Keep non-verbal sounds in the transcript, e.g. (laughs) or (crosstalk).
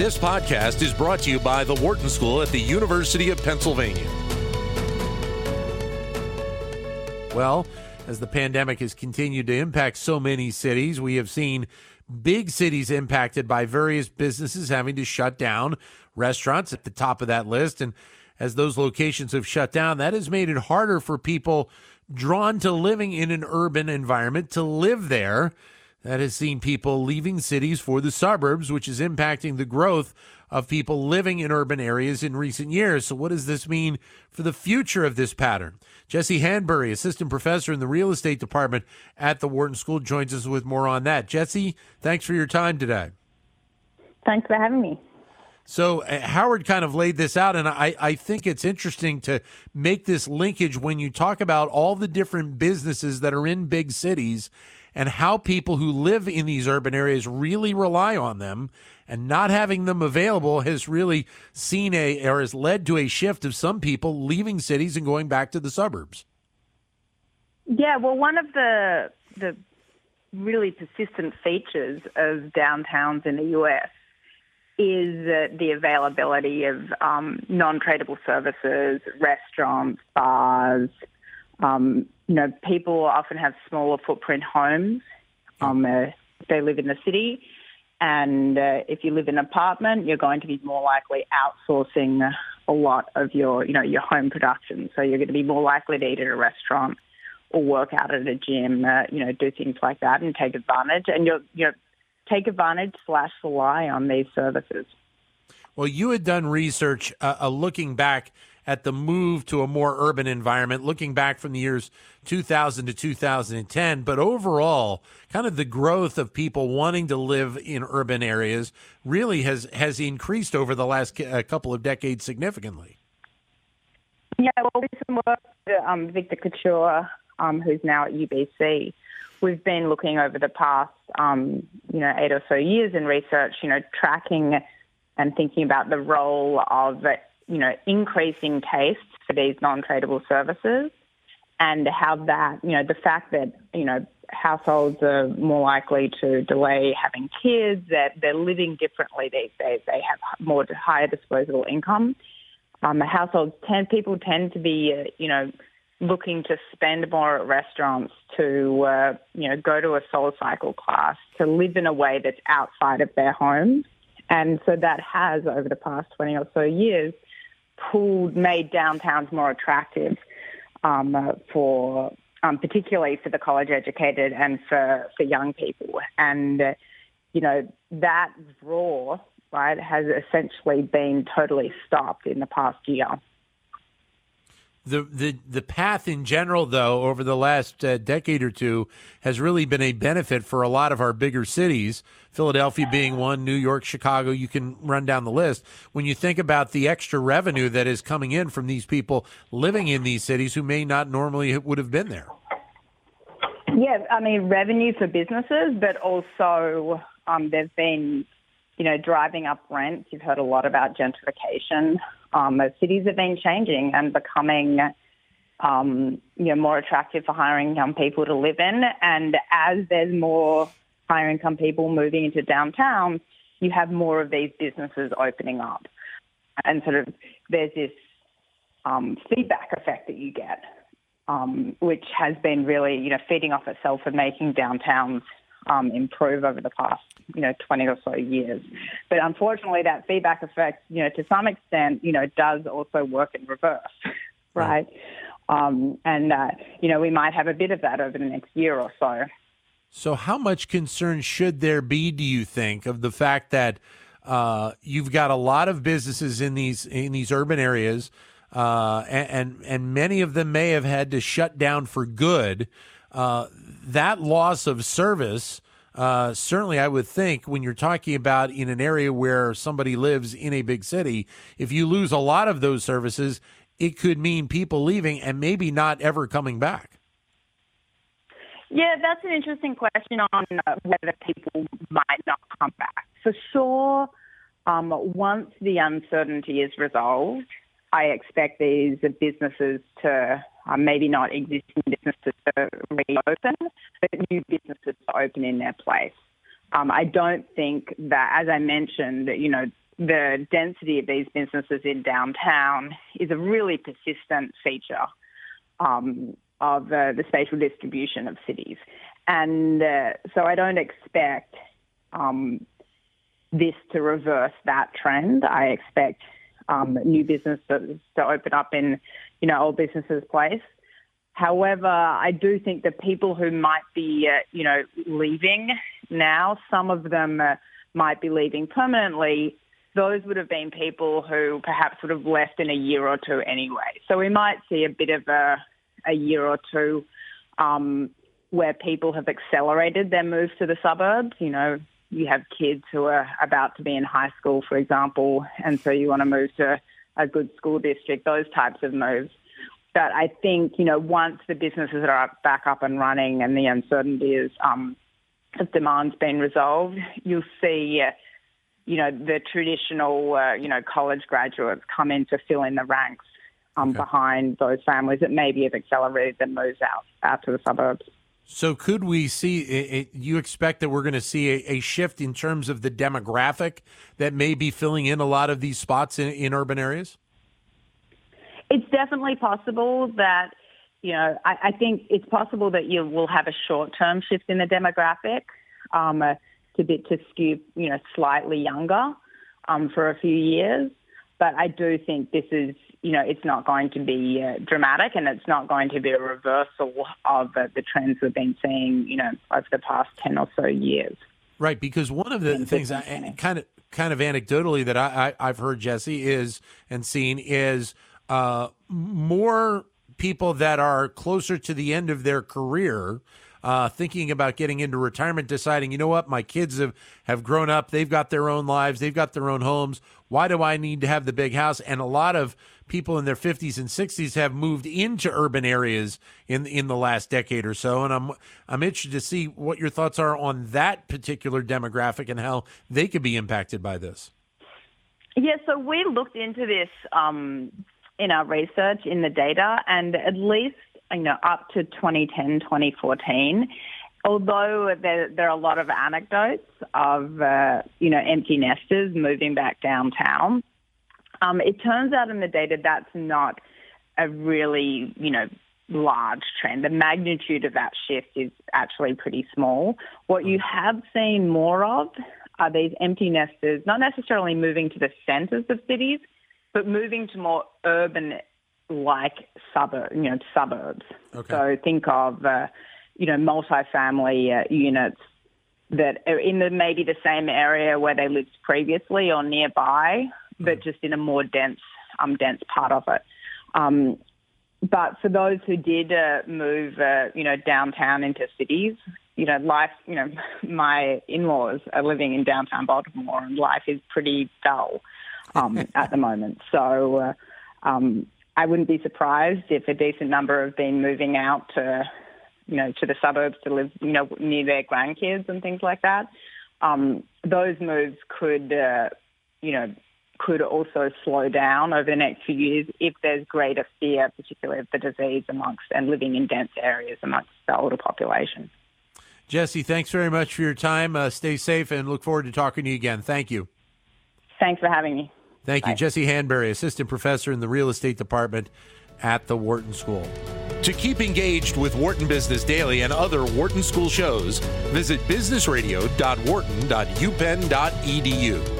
This podcast is brought to you by the Wharton School at the University of Pennsylvania. Well, as the pandemic has continued to impact so many cities, we have seen big cities impacted by various businesses having to shut down, restaurants at the top of that list. And as those locations have shut down, that has made it harder for people drawn to living in an urban environment to live there. That has seen people leaving cities for the suburbs, which is impacting the growth of people living in urban areas in recent years. So, what does this mean for the future of this pattern? Jesse Handbury, assistant professor in the real estate department at the Wharton School, joins us with more on that. Jesse, thanks for your time today. Thanks for having me. So uh, Howard kind of laid this out, and I, I think it's interesting to make this linkage when you talk about all the different businesses that are in big cities and how people who live in these urban areas really rely on them and not having them available has really seen a or has led to a shift of some people leaving cities and going back to the suburbs. Yeah, well, one of the the really persistent features of downtowns in the U.S. is uh, the availability of um, non-tradable services, restaurants, bars. Um, you know, people often have smaller footprint homes. Um, uh, they live in the city, and uh, if you live in an apartment, you're going to be more likely outsourcing a lot of your, you know, your home production. So you're going to be more likely to eat at a restaurant or work out at a gym, uh, you know, do things like that and take advantage. And you'll, you know, take advantage slash rely on these services. Well, you had done research uh, uh, looking back at the move to a more urban environment, looking back from the years 2000 to 2010. But overall, kind of the growth of people wanting to live in urban areas really has has increased over the last couple of decades significantly. Yeah, well, with some work, um, Victor Couture, um, who's now at UBC, we've been looking over the past, um, you know, eight or so years in research, you know, tracking and thinking about the role of, you know, increasing tastes for these non-tradable services and how that, you know, the fact that, you know, households are more likely to delay having kids, that they're living differently these days. They have more higher disposable income. Um, the households tend, people tend to be, uh, you know, looking to spend more at restaurants, to, uh, you know, go to a SoulCycle class, to live in a way that's outside of their homes. And so that has, over the past 20 or so years, pulled, made downtowns more attractive um, uh, for um, particularly for the college educated and for, for young people. And, uh, you know, that draw, right, has essentially been totally stopped in the past year. The, the the path in general, though, over the last uh, decade or two, has really been a benefit for a lot of our bigger cities. Philadelphia being one, New York, Chicago. You can run down the list. When you think about the extra revenue that is coming in from these people living in these cities who may not normally would have been there. Yeah, I mean revenue for businesses, but also um, there's been, you know, driving up rents. You've heard a lot about gentrification um, cities have been changing and becoming um, you know, more attractive for higher income people to live in. And as there's more higher income people moving into downtown, you have more of these businesses opening up. And sort of there's this um, feedback effect that you get, um, which has been really, you know, feeding off itself and making downtowns um, improve over the past, you know, 20 or so years. But unfortunately, that feedback effect, you know, to some extent, you know, does also work in reverse, right? Um, and, uh, you know, we might have a bit of that over the next year or so. So, how much concern should there be, do you think, of the fact that uh, you've got a lot of businesses in these in these urban areas, uh, and, and, and many of them may have had to shut down for good uh, that loss of service, uh, certainly, I would think when you're talking about in an area where somebody lives in a big city, if you lose a lot of those services, it could mean people leaving and maybe not ever coming back. Yeah, that's an interesting question on uh, whether people might not come back. For sure, um, once the uncertainty is resolved, I expect these businesses to uh, maybe not existing businesses to reopen, but new businesses to open in their place. Um, I don't think that, as I mentioned, you know, the density of these businesses in downtown is a really persistent feature um, of uh, the spatial distribution of cities. And uh, so I don't expect um, this to reverse that trend. I expect um, new businesses to open up in, you know, old businesses' place. However, I do think the people who might be, uh, you know, leaving now, some of them uh, might be leaving permanently. Those would have been people who perhaps would have left in a year or two anyway. So we might see a bit of a, a year or two um, where people have accelerated their move to the suburbs. You know, you have kids who are about to be in high school, for example, and so you want to move to a good school district, those types of moves. But I think, you know, once the businesses are back up and running and the uncertainty is, um, of demand's been resolved, you'll see, uh, you know, the traditional, uh, you know, college graduates come in to fill in the ranks um, okay. behind those families that maybe have accelerated their moves out, out to the suburbs. So, could we see? You expect that we're going to see a, a, shift in terms of the demographic that may be filling in a lot of these spots in, in urban areas? It's definitely possible that you know. I, I think it's possible that you will have a short-term shift in the demographic um, to bit to skew, you know, slightly younger um, for a few years. But I do think this is you know, it's not going to be uh, dramatic and it's not going to be a reversal of uh, the trends we've been seeing, you know, over the past 10 or so years. Right, because one of the and things I, kind of kind of anecdotally that I, I, have heard, Jesse, is and seen is uh, more people that are closer to the end of their career uh, thinking about getting into retirement, deciding, you know what, my kids have, have grown up, they've got their own lives, they've got their own homes. Why do I need to have the big house? And a lot of people in their 50s and 60s have moved into urban areas in in the last decade or so. And I'm I'm interested to see what your thoughts are on that particular demographic and how they could be impacted by this. Yeah, so we looked into this um, in our research in the data, and at least you know, up to 2010, 2014, although there, there are a lot of anecdotes of, uh, you know, empty nesters moving back downtown, um, it turns out in the data that's not a really, you know, large trend. The magnitude of that shift is actually pretty small. What you have seen more of are these empty nesters, not necessarily moving to the centres of cities, but moving to more urban like suburb, you know, suburbs. Okay. So think of, uh, you know, multifamily uh, units that are in the maybe the same area where they lived previously or nearby, mm. but just in a more dense, um, dense part of it. Um, but for those who did uh, move, uh, you know, downtown into cities, you know, life, you know, (laughs) my in-laws are living in downtown Baltimore, and life is pretty dull um, (laughs) at the moment. So. Uh, um, I wouldn't be surprised if a decent number have been moving out to, you know, to the suburbs to live, you know, near their grandkids and things like that. Um, those moves could, uh, you know, could also slow down over the next few years if there's greater fear, particularly of the disease amongst and living in dense areas amongst the older population. Jesse, thanks very much for your time. Uh, stay safe and look forward to talking to you again. Thank you. Thanks for having me. Thank you. Bye. Jesse Handbury, Assistant Professor in the Real Estate Department at the Wharton School. To keep engaged with Wharton Business Daily and other Wharton School shows, visit businessradio.wharton.upenn.edu.